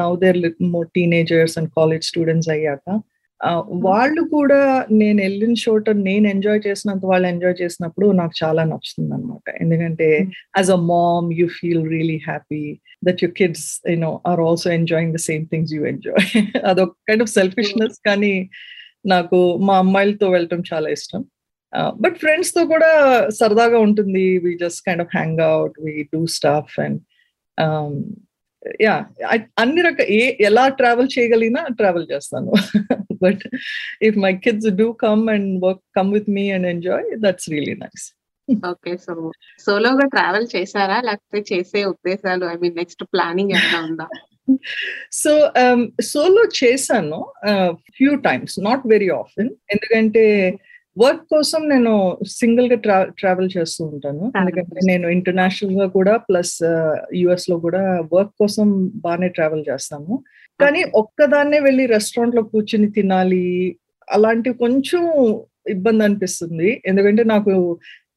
now they're more teenagers and college students అయ్యాక వాళ్ళు కూడా నేను వెళ్ళిన చోట నేను ఎంజాయ్ చేసినంత వాళ్ళు ఎంజాయ్ చేసినప్పుడు నాకు చాలా నచ్చుతుంది అనమాట ఎందుకంటే as a mom you feel really happy that your kids you know are also enjoying the same things you enjoy అదొక కైండ్ ఆఫ్ సెల్ఫిష్నెస్ కానీ నాకు మా అమ్మాయిలతో వెళ్ళటం చాలా ఇష్టం. బట్ ఫ్రెండ్స్తో కూడా సరదాగా ఉంటుంది. We just kind of hang out we do stuff and yeah అన్ని రకాల ఏ ఎలా ట్రావెల్ చేయగలిగినా ట్రావెల్ చేస్తాను. But if my kids do come and work come with me and enjoy that's really nice okay so సోలోగా ట్రావెల్ చేశారా? లేకపోతే చేసే ఉద్దేశాలు ఐ మీన్ నెక్స్ట్ ప్లానింగ్ ఏమైనా ఉందా? సో సోలో చేశాను few times not very often ఎందుకంటే వర్క్ కోసం నేను సింగిల్గా ట్రా ట్రావెల్ చేస్తూ ఉంటాను. ఎందుకంటే నేను ఇంటర్నేషనల్గా కూడా ప్లస్ యుఎస్లో కూడా వర్క్ కోసం బాగానే ట్రావెల్ చేస్తాను కానీ ఒక్కదాన్నే వెళ్ళి రెస్టారెంట్లో కూర్చుని తినాలి అలాంటివి కొంచెం ఇబ్బంది అనిపిస్తుంది. ఎందుకంటే నాకు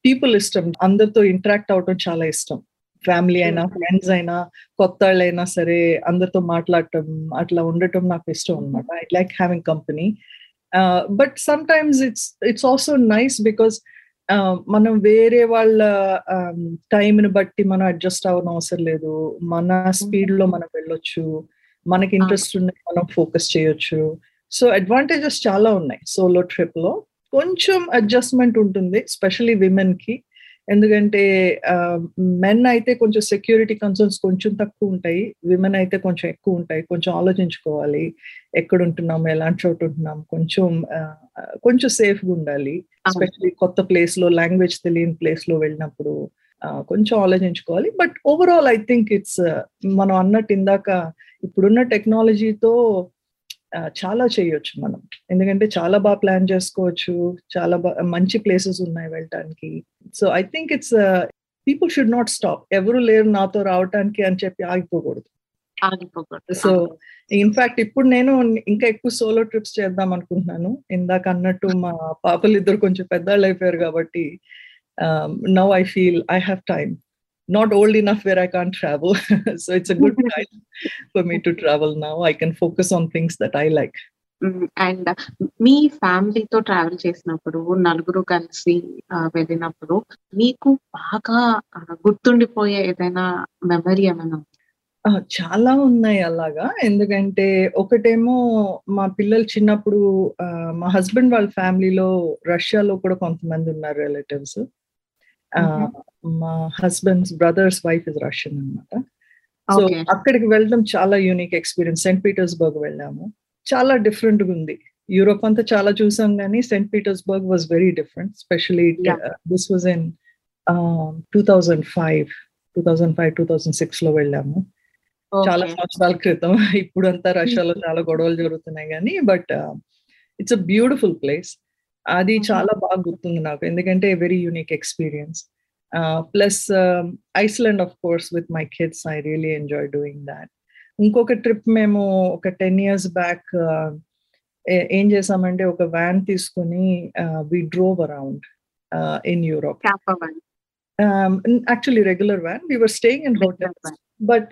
పీపుల్ ఇష్టం అందరితో ఇంటరాక్ట్ అవటం చాలా ఇష్టం. ఫ్యామిలీ అయినా ఫ్రెండ్స్ అయినా కొత్త వాళ్ళైనా సరే అందరితో మాట్లాడటం అట్లా ఉండటం నాకు ఇష్టం అనమాట I like having company. But sometimes it's it's also nice because మనం వేరే వాళ్ళ టైంని బట్టి మనం అడ్జస్ట్ అవ్వడం అవసరం లేదు. మన స్పీడ్లో మనం వెళ్ళొచ్చు. మనకి ఇంట్రెస్ట్ ఉన్న మనం ఫోకస్ చేయొచ్చు. సో అడ్వాంటేజెస్ చాలా ఉన్నాయి సోలో ట్రిప్లో. కొంచెం అడ్జస్ట్మెంట్ ఉంటుంది స్పెషలీ విమెన్కి. ఎందుకంటే మెన్ అయితే కొంచెం సెక్యూరిటీ కన్సర్న్స్ కొంచెం తక్కువ ఉంటాయి. విమెన్ అయితే కొంచెం ఎక్కువ ఉంటాయి. కొంచెం ఆలోచించుకోవాలి. ఎక్కడ ఉంటున్నాము ఎలాంటి చోటు ఉంటున్నాం కొంచెం కొంచెం సేఫ్గా ఉండాలి. ఎస్పెషలీ కొత్త ప్లేస్లో లాంగ్వేజ్ తెలియని ప్లేస్లో వెళ్ళినప్పుడు కొంచెం ఆలోచించుకోవాలి. But overall I think it's మనం అన్నట్టు ఇందాక ఇప్పుడున్న టెక్నాలజీతో చాలా చేయొచ్చు మనం. ఎందుకంటే చాలా బాగా ప్లాన్ చేసుకోవచ్చు. చాలా బాగా మంచి ప్లేసెస్ ఉన్నాయి వెళ్ళటానికి. So I think it's people should not stop. ఎవరు లేరు నాతో రావటానికి అని చెప్పి ఆగిపోకూడదు. సో ఇన్ఫాక్ట్ ఇప్పుడు నేను ఇంకా ఎక్కువ సోలో ట్రిప్స్ చేద్దాం అనుకుంటున్నాను. ఇందాక అన్నట్టు మా పాపలు ఇద్దరు కొంచెం పెద్దవాళ్ళు అయిపోయారు కాబట్టి now I feel I have time. Not old enough where I can't travel. so it's a good time for me to travel now. I can focus on things that I like. And మీ ఫ్యామిలీతో ట్రావెల్ చేసినప్పుడు నలుగురు కలిసి వెళ్ళినప్పుడు మీకు బాగా గుర్తుండిపోయే ఏదైనా మెమరీ ఏమైనా చాలా ఉన్నాయి అలాగా ఎందుకంటే ఒకటేమో మా పిల్లలు చిన్నప్పుడు మా హస్బెండ్ వాళ్ళ ఫ్యామిలీలో రష్యాలో కూడా కొంతమంది ఉన్నారు రిలేటివ్స్ మా husband's brother's wife is Russian అనమాట సో అక్కడికి వెళ్ళడం చాలా యూనిక్ ఎక్స్పీరియన్స్. సెంట్ పీటర్స్బర్గ్ వెళ్ళాము. చాలా డిఫరెంట్ ఉంది. యూరోప్ అంతా చాలా చూసాం కానీ Saint Petersburg was very different. Specially this was in two thousand five two thousand five two thousand సిక్స్లో వెళ్ళాము. చాలా సంవత్సరాల క్రితం. ఇప్పుడు అంతా రష్యాలో చాలా గొడవలు జరుగుతున్నాయి కానీ but it's a beautiful place. అది చాలా బాగా గుర్తుంది నాకు. ఎందుకంటే very unique experience plus Iceland of course with my kids I really enjoy doing that ఇంకొక ట్రిప్ మేము ఒక టెన్ ఇయర్స్ బ్యాక్ ఏం చేసామంటే ఒక వ్యాన్ తీసుకుని we drove around in Europe actually regular van we were staying in hotels but.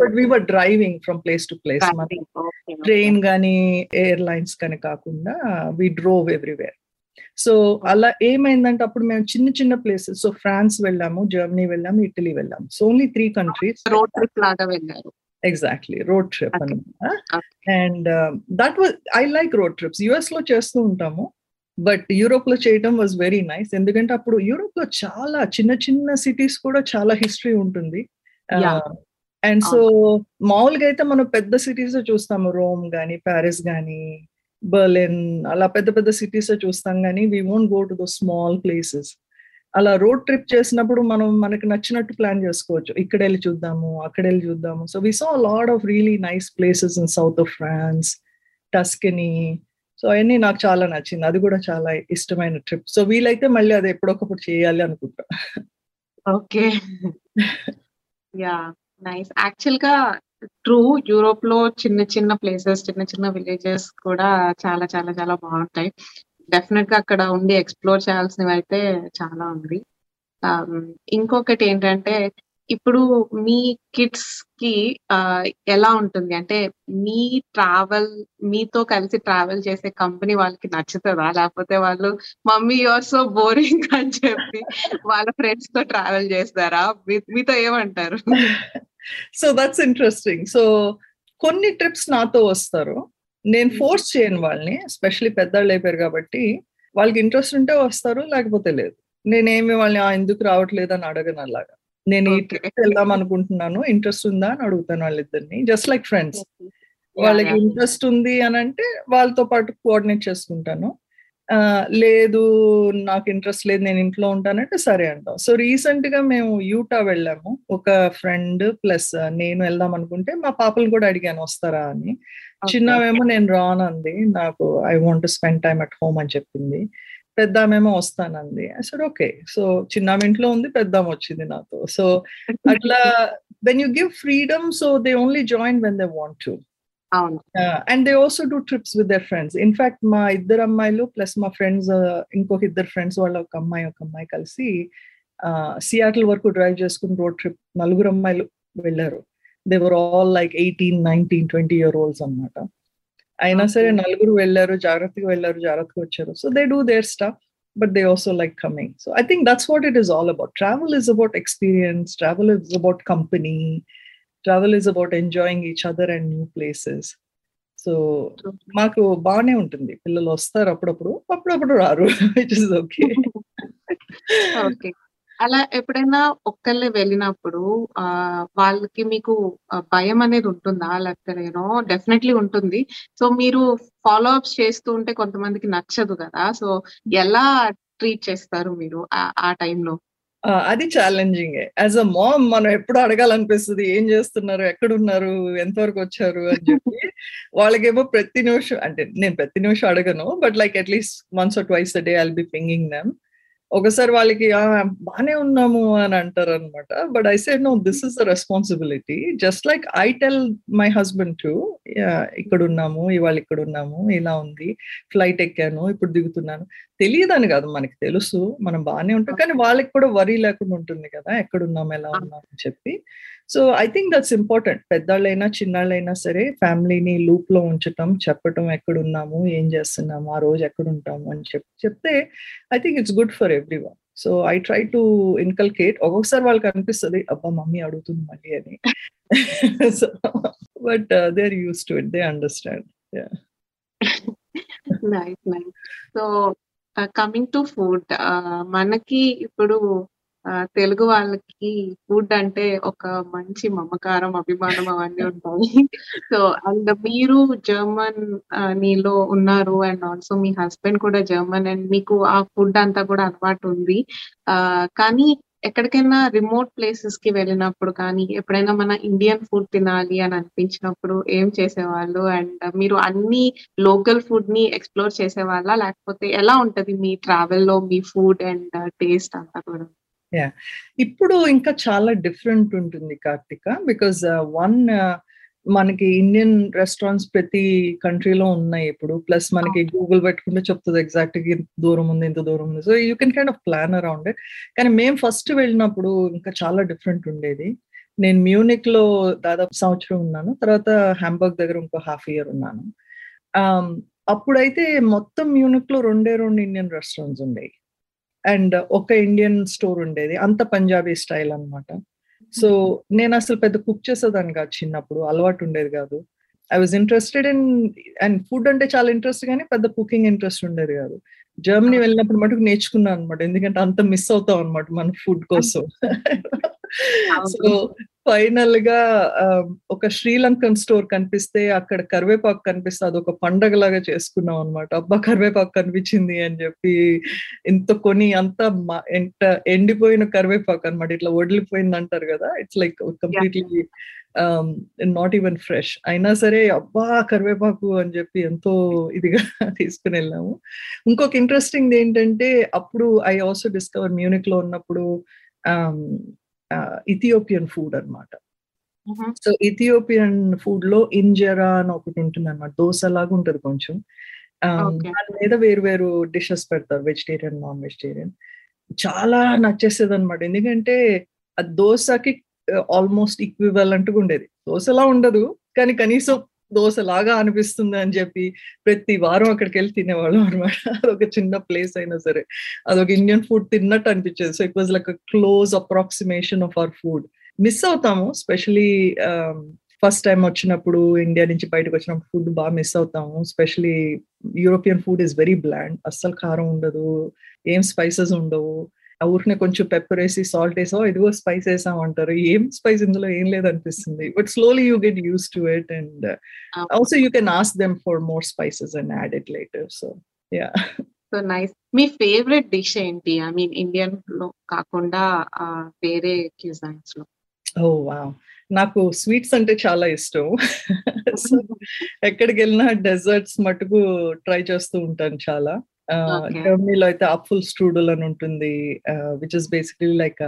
But we were driving from place to place train కానీ ఎయిర్లైన్స్ కానీ కాకుండా వి డ్రోవ్ ఎవ్రీవేర్ సో అలా ఏమైందంటే అప్పుడు మేము చిన్న చిన్న ప్లేసెస్ సో ఫ్రాన్స్ వెళ్ళాము జర్మనీ వెళ్ళాము ఇటలీ వెళ్ళాము. So only three countries road trip లాగా వెళ్ళారు. Exactly road trip. అనమాట. And that was I like road trips యుఎస్లో చేస్తూ ఉంటాము బట్ యూరోప్లో చేయడం వాజ్ వెరీ నైస్ ఎందుకంటే అప్పుడు యూరోప్లో చాలా చిన్న చిన్న సిటీస్ కూడా చాలా హిస్టరీ ఉంటుంది. అండ్ సో మామూలుగా అయితే మనం పెద్ద సిటీస్ చూస్తాము. రోమ్ గానీ ప్యారిస్ గానీ బర్లిన్ అలా పెద్ద పెద్ద సిటీస్ చూస్తాం కానీ we won't go to the small places అలా రోడ్ ట్రిప్ చేసినప్పుడు మనం మనకి నచ్చినట్టు ప్లాన్ చేసుకోవచ్చు. ఇక్కడ వెళ్ళి చూద్దాము అక్కడ వెళ్ళి చూద్దాము so we saw lot of really nice places in south of France Tuscany so అవన్నీ నాకు చాలా నచ్చింది. అది కూడా చాలా ఇష్టమైన ట్రిప్ సో వీలైతే మళ్ళీ అది ఎప్పుడొకప్పుడు చేయాలి అనుకుంటా. ఓకే. యా నైస్ యాక్చువల్గా ట్రూ యూరోప్లో చిన్న చిన్న ప్లేసెస్ చిన్న చిన్న విలేజెస్ కూడా చాలా చాలా చాలా బాగుంటాయి. డెఫినెట్గా అక్కడ ఉండి ఎక్స్ప్లోర్ చేయాల్సినవి అయితే చాలా ఉంది. Um, ఇంకొకటి ఏంటంటే ఇప్పుడు మీ కిడ్స్కి ఎలా ఉంటుంది? అంటే మీ ట్రావెల్ మీతో కలిసి ట్రావెల్ చేసే కంపెనీ వాళ్ళకి నచ్చుతుందా? లేకపోతే వాళ్ళు మమ్మీ యువర్ సో బోరింగ్ అని చెప్పి వాళ్ళ ఫ్రెండ్స్తో ట్రావెల్ చేస్తారా? మీ- మీతో ఏమంటారు? సో దట్స్ ఇంట్రెస్టింగ్ సో కొన్ని ట్రిప్స్ నాతో వస్తారు. నేను ఫోర్స్ చేయను వాళ్ళని ఎస్పెషలీ పెద్దవాళ్ళు అయిపోయారు కాబట్టి. వాళ్ళకి ఇంట్రెస్ట్ ఉంటే వస్తారు లేకపోతే లేదు. నేనేమి వాళ్ళని "ఆ, ఎందుకు రావట్లేదు అని అడగను అలాగా. నేను ఈ. ట్రిప్ వెళ్దాం అనుకుంటున్నాను. ఇంట్రెస్ట్ ఉందా అని అడుగుతాను వాళ్ళిద్దరిని. జస్ట్ లైక్ ఫ్రెండ్స్ వాళ్ళకి ఇంట్రెస్ట్ ఉంది అని అంటే వాళ్ళతో పాటు కోఆర్డినేట్ చేసుకుంటాను. లేదు నాకు ఇంట్రెస్ట్ లేదు నేను ఇంట్లో ఉంటానంటే సరే అంటాం. సో రీసెంట్గా మేము యూటా వెళ్ళాము. ఒక ఫ్రెండ్ ప్లస్ నేను వెళ్దాం అనుకుంటే మా పాపలు కూడా అడిగాను వస్తారా అని? చిన్నవేమో నేను రానంది. నాకు I want spend time at home అని చెప్పింది. పెద్దామేమో వస్తానంది. సరే ఓకే సో చిన్నామె ఇంట్లో ఉంది పెద్దామ వచ్చింది నాతో. సో అట్లా when you give freedom so they only join when they want to and they also do trips with their friends in fact మా ఇద్దరు అమ్మాయిలు ప్లస్ మా ఫ్రెండ్స్ ఇంకొక ఇద్దరు ఫ్రెండ్స్ వాళ్ళ ఒక అమ్మాయి ఒక అమ్మాయి కలిసి సియాటిల్ వరకు డ్రైవ్ చేసుకుని రోడ్ ట్రిప్ నలుగురు అమ్మాయిలు వెళ్ళారు. They were all like eighteen nineteen twenty year olds అనమాట అయినా సరే. నలుగురు వెళ్ళారు జాగ్రత్తగా వెళ్ళారు జాగ్రత్తగా వచ్చారు. So they do their stuff but they also like coming so I think that's what it is all about travel is about experience travel is about company travel is about enjoying each other and new places so మాకు బాగానే ఉంటుంది. పిల్లలు వస్తారు అప్పుడప్పుడు అప్పుడప్పుడు రారు విచ్ ఇస్ ఓకే ఓకే అలా ఎప్పుడైనా ఒక్కళ్ళే వెళ్ళినప్పుడు ఆ వాళ్ళకి మీకు ఆ, భయం అనేది ఉంటుందా? లేకపోతే నేను డెఫినెట్లీ ఉంటుంది. సో మీరు ఫాలో అప్స్ చేస్తూ ఉంటే కొంతమందికి నచ్చదు కదా? సో ఎలా ట్రీట్ చేస్తారు మీరు ఆ- ఆ టైంలో? అది ఛాలెంజింగ్ యాజ్ అ మామ్ మనం ఎప్పుడు అడగాలనిపిస్తుంది ఏం చేస్తున్నారు? ఎక్కడున్నారు? ఎంతవరకు వచ్చారు? అని చెప్పి. వాళ్ళకేమో ప్రతి నిమిషం అంటే నేను ప్రతి నిమిషం అడగను but like at least once or twice day I'll be pinging them ఒకసారి వాళ్ళకి "ఆ, బానే ఉన్నాము అని అంటారు అనమాట but I said no this is the responsibility just like I tell my husband too ఇక్కడ ఉన్నాము ఇవాళ ఇక్కడ ఉన్నాము ఇలా ఉంది ఫ్లైట్ ఎక్కాను ఇప్పుడు దిగుతున్నాను. తెలియదని కాదు మనకి తెలుసు మనం బాగానే ఉంటాం కానీ వాళ్ళకి కూడా వరీ లేకుండా ఉంటుంది కదా ఎక్కడున్నాం ఎలా ఉన్నాం అని చెప్పి. So I think that's important పెద్దవాళ్ళైనా చిన్నాళ్ళైనా సరే ఫ్యామిలీని లూప్లో ఉంచటం చెప్పటం ఎక్కడున్నాము ఏం చేస్తున్నాము ఆ రోజు ఎక్కడుంటాము అని చెప్పి చెప్తే I think it's good for everyone so I try to inculcate ఒక్కొక్కసారి వాళ్ళకి అనిపిస్తుంది అబ్బా మమ్మీ అడుగుతుంది మళ్ళీ అని. So but they are use to it they understand so coming to food మనకి ఇప్పుడు తెలుగు వాళ్ళకి ఫుడ్ అంటే ఒక మంచి మమకారం అభిమానం అవన్నీ ఉంటాయి. సో అండ్ మీరు జర్మన్ నీలో ఉన్నారు అండ్ ఆల్సో మీ హస్బెండ్ కూడా జర్మన్ అండ్ మీకు ఆ ఫుడ్ అంతా కూడా అలవాటు ఉంది. ఆ కానీ ఎక్కడికైనా రిమోట్ ప్లేసెస్కి వెళ్ళినప్పుడు కానీ ఎప్పుడైనా మన ఇండియన్ ఫుడ్ తినాలి అని అనిపించినప్పుడు ఏం చేసేవాళ్ళు? అండ్ మీరు అన్ని లోకల్ ఫుడ్ని ఎక్స్ప్లోర్ చేసేవాళ్ళ? లేకపోతే ఎలా ఉంటది మీ ట్రావెల్లో మీ ఫుడ్ అండ్ టేస్ట్ అంతా కూడా? ఇప్పుడు ఇంకా చాలా డిఫరెంట్ ఉంటుంది కార్తిక బికాస్ వన్ మనకి ఇండియన్ రెస్టారెంట్స్ ప్రతి కంట్రీలో ఉన్నాయి ఇప్పుడు. ప్లస్ మనకి గూగుల్ పెట్టుకుంటే చెప్తుంది ఎగ్జాక్ట్గా ఇంత దూరం ఉంది ఇంత దూరం ఉంది. So you can kind of plan around it కానీ మేము ఫస్ట్ వెళ్ళినప్పుడు ఇంకా చాలా డిఫరెంట్ ఉండేది. నేను మ్యూనిక్లో దాదాపు సంవత్సరం ఉన్నాను. తర్వాత హ్యాంబర్గ్ దగ్గర ఇంకో హాఫ్ ఇయర్ ఉన్నాను. అప్పుడైతే మొత్తం మ్యూనిక్లో రెండే రెండు ఇండియన్ రెస్టారెంట్స్ ఉండేవి. అండ్ ఒక ఇండియన్ స్టోర్ ఉండేది అంత పంజాబీ స్టైల్ అనమాట సో నేను అసలు పెద్ద కుక్ చేసేదాన్ని కాదు చిన్నప్పుడు అలవాటు ఉండేది కాదు. I was interested in and food అంటే చాలా ఇంట్రెస్ట్ కానీ పెద్ద కుకింగ్ ఇంట్రెస్ట్ ఉండేది కాదు. జర్మనీ వెళ్ళినప్పుడు మటుకు నేర్చుకున్నాను అనమాట ఎందుకంటే అంత మిస్ అవుతాం అనమాట మన ఫుడ్ కోసం. సో ఫైనల్గా ఒక శ్రీలంకన్ స్టోర్ కనిపిస్తే అక్కడ కరివేపాకు కనిపిస్తే అది ఒక పండగ లాగా చేసుకున్నాం అనమాట అబ్బా కరివేపాకు కనిపించింది అని చెప్పి ఇంత కొని అంత ఎంత ఎండిపోయిన కరివేపాకు అనమాట ఇట్లా వడిలిపోయింది అంటారు కదా it's like completely not even fresh. అయినా సరే అబ్బా కరివేపాకు అని చెప్పి ఎంతో ఇదిగా తీసుకుని వెళ్ళాము. ఇంకొక ఇంట్రెస్టింగ్ ఏంటంటే అప్పుడు ఐ ఆల్సో డిస్కవర్ మ్యూనిక్లో ఉన్నప్పుడు ఇథియోపియన్ ఫుడ్ అనమాట సో ఇథియోపియన్ ఫుడ్లో ఇంజరా అని ఒకటి ఉంటుంది అనమాట దోశ లాగా ఉంటది కొంచెం. దాని మీద వేరు వేరు డిషెస్ పెడతారు వెజిటేరియన్ నాన్ వెజిటేరియన్ చాలా నచ్చేసేది అనమాట ఎందుకంటే ఆ దోశకి ఆల్మోస్ట్ ఈక్వివలెంట్గా ఉండేది. దోశలా ఉండదు కానీ కనీసం దోశ లాగా అనిపిస్తుంది అని చెప్పి ప్రతి వారం అక్కడికి వెళ్ళి తినేవాళ్ళం అనమాట అదొక చిన్న ప్లేస్ అయినా సరే. అదొక ఇండియన్ ఫుడ్ తిన్నట్టు అనిపించేది. So it was like close approximation of our food miss అవుతాము స్పెషలీ ఫస్ట్ టైం వచ్చినప్పుడు ఇండియా నుంచి బయటకు వచ్చినప్పుడు ఫుడ్ బాగా మిస్ అవుతాము. Specially European food is very bland అస్సలు కారం ఉండదు ఏం స్పైసెస్ ఉండవు. ఆ ఊరినే కొంచెం పెప్పర్ వేసి సాల్ట్ వేసా ఇదిగో స్పైస్ వేసాం అంటారు. ఏం స్పైస్ ఇందులో ఏం లేదు అనిపిస్తుంది but slowly you get used to it and also you can ask them for more spices and add it later so ya so nice me favourite dish ఏంటి? ఐ మీన్ ఇండియన్లో కాకుండా వేరే క్యూజైన్స్లో. ఓ వావ్. నాకు స్వీట్స్ అంటే చాలా ఇష్టం. సో ఎక్కడికి వెళ్ళినా డెజర్ట్స్ మటుకు ట్రై చేస్తూ ఉంటాను చాలా. జర్మనీలో అయితే అప్పుల్ స్ట్రూడల్ అని ఉంటుంది. Which is basically like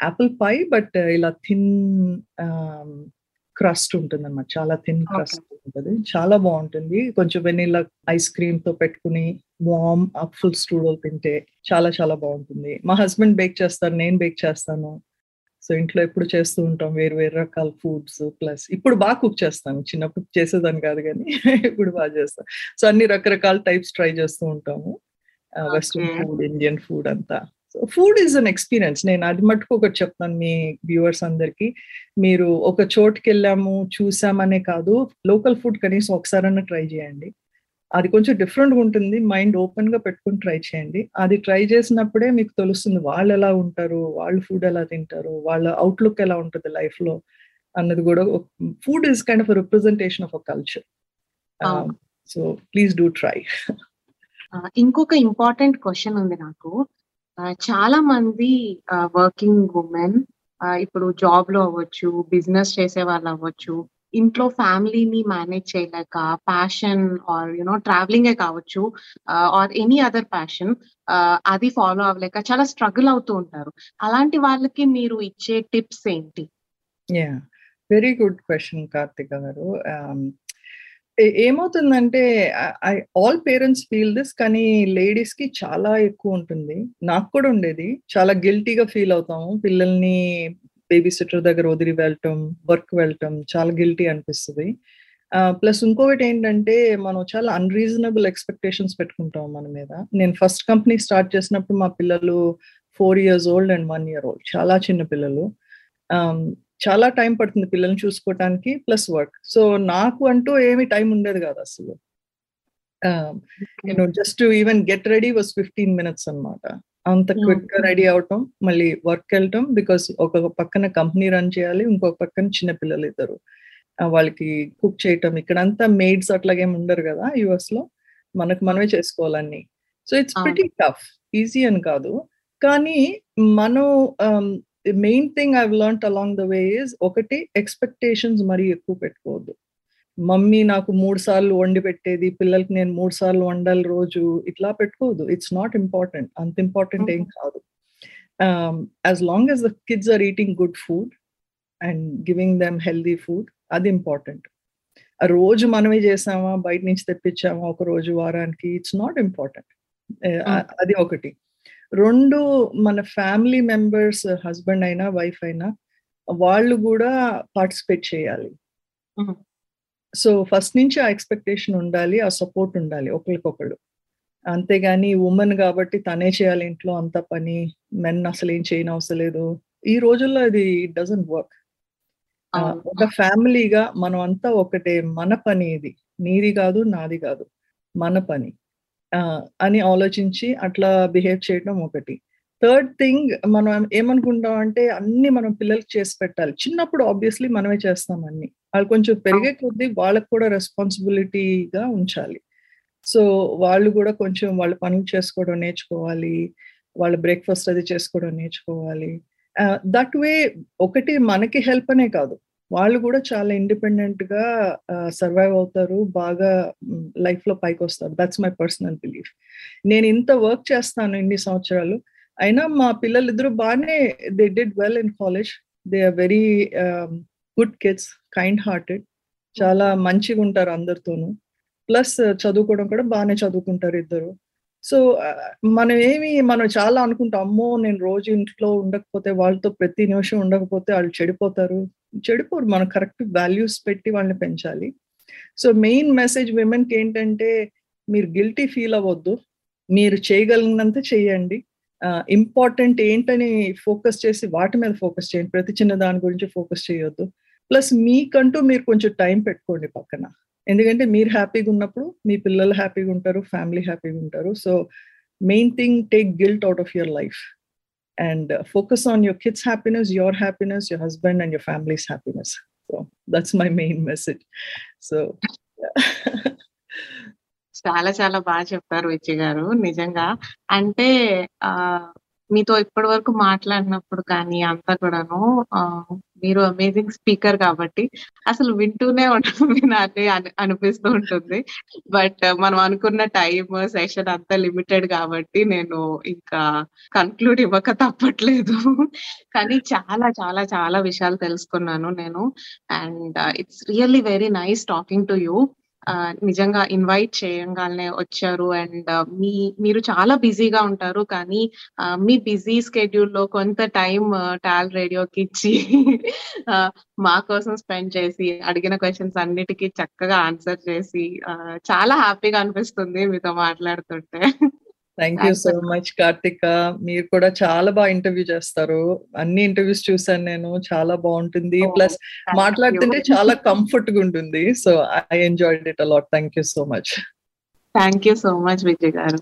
apple pie but ఇలా థిన్ క్రస్ట్ ఉంటుంది అనమాట చాలా థిన్ క్రస్ట్ ఉంటుంది. చాలా బాగుంటుంది. కొంచెం వెనీలా ఐస్ క్రీమ్తో పెట్టుకుని వామ్ అప్పుల్ స్ట్రూడల్ తింటే చాలా చాలా బాగుంటుంది. మా హస్బెండ్ బేక్ చేస్తారు నేను బేక్ చేస్తాను. సో ఇంట్లో ఎప్పుడు చేస్తూ ఉంటాం వేరు వేరు రకాల ఫుడ్స్ ప్లస్ ఇప్పుడు బాగా కుక్ చేస్తాను. చిన్నప్పుడు చేసేదాన్ని కాదు కానీ ఇప్పుడు బాగా చేస్తాను సో అన్ని రకరకాల టైప్స్ ట్రై చేస్తూ ఉంటాము. వెస్ట్రన్ ఫుడ్ ఇండియన్ ఫుడ్ అంతా. So food is an experience. నేను అది మటుకు ఒకటి చెప్తాను మీ వ్యూవర్స్ అందరికి. మీరు ఒక చోటుకి వెళ్ళాము చూసామనే కాదు లోకల్ ఫుడ్ కనీసం ఒకసారన్నా ట్రై చేయండి. అది కొంచెం డిఫరెంట్గా ఉంటుంది. మైండ్ ఓపెన్గా పెట్టుకుని ట్రై చేయండి. అది ట్రై చేసినప్పుడే మీకు తెలుస్తుంది వాళ్ళు ఎలా ఉంటారు వాళ్ళు ఫుడ్ ఎలా తింటారు వాళ్ళ అవుట్లుక్ ఎలా ఉంటుంది లైఫ్లో అన్నది కూడా food is kind of representation of a culture so please do try ఇంకొక ఇంపార్టెంట్ క్వశ్చన్ ఉంది నాకు. చాలా మంది వర్కింగ్ ఉమెన్ ఇప్పుడు జాబ్లో అవ్వచ్చు బిజినెస్ చేసే వాళ్ళు అవ్వచ్చు ఇంట్లో ఫ్యామిలీని మేనేజ్ చేయలేక ప్యాషన్ ఆర్ యునో ట్రావెలింగే కావచ్చు ఆర్ ఎనీ అదర్ ప్యాషన్ అది ఫాలో అవ్వలేక చాలా స్ట్రగుల్ అవుతూ ఉంటారు. అలాంటి వాళ్ళకి మీరు ఇచ్చే టిప్స్ ఏంటి? Ya very good question Karthika garu. Um, ఏమవుతుందంటే ఆల్ పేరెంట్స్ ఫీల్ దిస్ కానీ లేడీస్కి చాలా ఎక్కువ ఉంటుంది. నాకు కూడా ఉండేది. చాలా గిల్టీగా ఫీల్ అవుతాము. పిల్లల్ని బేబీ సిట్టర్ దగ్గర వదిలి వెళ్ళటం వర్క్ వెళ్ళటం చాలా గిల్టీ అనిపిస్తుంది. ప్లస్ ఇంకొకటి ఏంటంటే మనం చాలా అన్రీజనబుల్ ఎక్స్పెక్టేషన్స్ పెట్టుకుంటాం మన మీద. నేను ఫస్ట్ కంపెనీ స్టార్ట్ చేసినప్పుడు మా పిల్లలు four years old and one year old చాలా చిన్న పిల్లలు. చాలా టైం పడుతుంది పిల్లల్ని చూసుకోవటానికి ప్లస్ వర్క్ సో నాకు అంటూ ఏమి టైం ఉండేది కాదు అసలు. నేను just even get ready was fifteen minutes అనమాట అంత క్విక్గా రెడీ అవటం మళ్ళీ వర్క్ వెళ్ళటం బికాస్ ఒక పక్కన కంపెనీ రన్ చేయాలి ఇంకొక పక్కన చిన్న పిల్లలు ఇద్దరు వాళ్ళకి కుక్ చేయటం ఇక్కడంతా మెయిడ్స్ అట్లాగేం ఉండరు కదా యుఎస్లో మనకు మనమే చేసుకోవాలన్నీ. So it's pretty tough easy అని కాదు. కానీ మనం main thing I learn along the way is ఒకటి ఎక్స్పెక్టేషన్స్ మరీ ఎక్కువ పెట్టుకోవద్దు. మమ్మీ నాకు మూడు సార్లు వండి పెట్టేది పిల్లలకి నేను మూడు సార్లు వండాలి రోజు ఇట్లా పెట్టుకోవద్దు. ఇట్స్ నాట్ ఇంపార్టెంట్ అంత ఇంపార్టెంట్ ఏం కాదు. As long as the kids are eating good food and giving them healthy food అది ఇంపార్టెంట్ ఆ రోజు మనమే చేసామా బయట నుంచి తెప్పించామా ఒక రోజు వారానికి? ఇట్స్ నాట్ ఇంపార్టెంట్ అది ఒకటి. రెండు మన ఫ్యామిలీ మెంబర్స్ హస్బెండ్ అయినా వైఫ్ అయినా వాళ్ళు కూడా పార్టిసిపేట్ చేయాలి. సో ఫస్ట్ నుంచి ఆ ఎక్స్పెక్టేషన్ ఉండాలి ఆ సపోర్ట్ ఉండాలి ఒకరికొకళ్ళు అంతేగాని ఉమెన్ కాబట్టి తనే చేయాలి ఇంట్లో అంత పని మెన్ అసలు ఏం చేయని అవసరం లేదు. ఈ రోజుల్లో అది డజన్ వర్క్ ఒక ఫ్యామిలీగా మనం అంతా ఒకటే మన పని ఇది. నీది కాదు నాది కాదు. మన పని. అని ఆలోచించి అట్లా బిహేవ్ చేయడం ఒకటి. థర్డ్ థింగ్ మనం ఏమనుకుంటాం అంటే అన్ని మనం పిల్లలకి చేసి పెట్టాలి. చిన్నప్పుడు ఆబ్వియస్లీ మనమే చేస్తాం అన్ని. వాళ్ళు కొంచెం పెరిగే కొద్దీ వాళ్ళకి కూడా రెస్పాన్సిబిలిటీగా ఉంచాలి. సో వాళ్ళు కూడా కొంచెం వాళ్ళ పనులు చేసుకోవడం నేర్చుకోవాలి. వాళ్ళ బ్రేక్ఫాస్ట్ అది చేసుకోవడం నేర్చుకోవాలి. దట్ వే ఒకటి మనకి హెల్ప్ అనే కాదు. వాళ్ళు కూడా చాలా ఇండిపెండెంట్గా సర్వైవ్ అవుతారు. బాగా లైఫ్లో పైకి వస్తారు. దట్స్ మై పర్సనల్ బిలీఫ్ నేను ఇంత వర్క్ చేస్తాను ఇన్ని సంవత్సరాలు. అయినా మా పిల్లలిద్దరూ బాగానే they did well in college they are very good kids kind hearted చాలా మంచిగా ఉంటారు అందరితోనూ ప్లస్ uh, చదువుకోవడం కూడా బాగానే చదువుకుంటారు ఇద్దరు. సో uh, మనం ఏమి మనం చాలా అనుకుంటాం అమ్మో నేను రోజు ఇంట్లో ఉండకపోతే వాళ్ళతో ప్రతి నిమిషం ఉండకపోతే వాళ్ళు చెడిపోతారు. చెడిపోరు మనం కరెక్ట్ వాల్యూస్ పెట్టి వాళ్ళని పెంచాలి. సో మెయిన్ మెసేజ్ విమెన్కి ఏంటంటే మీరు గిల్టీ ఫీల్ అవ్వద్దు. మీరు చేయగలిగినంత చేయండి. ఇంపార్టెంట్ ఏంటని ఫోకస్ చేసి వాటి మీద ఫోకస్ చేయండి. ప్రతి చిన్న దాని గురించి ఫోకస్ చేయొద్దు. ప్లస్ మీకంటూ మీరు కొంచెం టైం పెట్టుకోండి పక్కన. ఎందుకంటే మీరు హ్యాపీగా ఉన్నప్పుడు మీ పిల్లలు హ్యాపీగా ఉంటారు ఫ్యామిలీ హ్యాపీగా ఉంటారు. So main thing take guilt out of your life and focus on your kids happiness your happiness your husband and your families happiness so that's my main message so చాలా చాలా బాగా చెప్పారు విజయ్ గారు. నిజంగా అంటే ఆ మీతో ఇప్పటి వరకు మాట్లాడినప్పుడు కానీ అంతా కూడాను మీరు అమేజింగ్ స్పీకర్ కాబట్టి అసలు వింటూనే ఉంటుంది వినాలి అనిపిస్తూ ఉంటుంది. బట్ మనం అనుకున్న టైం సెషన్ అంతా లిమిటెడ్ కాబట్టి నేను ఇంకా కన్క్లూడ్ ఇవ్వక తప్పట్లేదు. కానీ చాలా చాలా చాలా విషయాలు తెలుసుకున్నాను నేను. And it's really very nice talking to you నిజంగా ఇన్వైట్ చేయంగానే వచ్చారు అండ్ మీ మీరు చాలా బిజీగా ఉంటారు కానీ మీ బిజీ స్కెడ్యూల్లో కొంత టైం టాల్ రేడియోకి ఇచ్చి మా కోసం స్పెండ్ చేసి అడిగిన క్వశ్చన్స్ అన్నిటికీ చక్కగా ఆన్సర్ చేసి చాలా హ్యాపీగా అనిపిస్తుంది మీతో మాట్లాడుతుంటే. Thank you so much Karthika మీరు కూడా చాలా బాగా ఇంటర్వ్యూ చేస్తారు. అన్ని ఇంటర్వ్యూస్ చూసాను నేను. చాలా బాగుంటుంది. ప్లస్ మాట్లాడుతుంటే చాలా కంఫర్ట్గా ఉంటుంది so I enjoyed it a lot thank you so much thank you so much Vijay garu.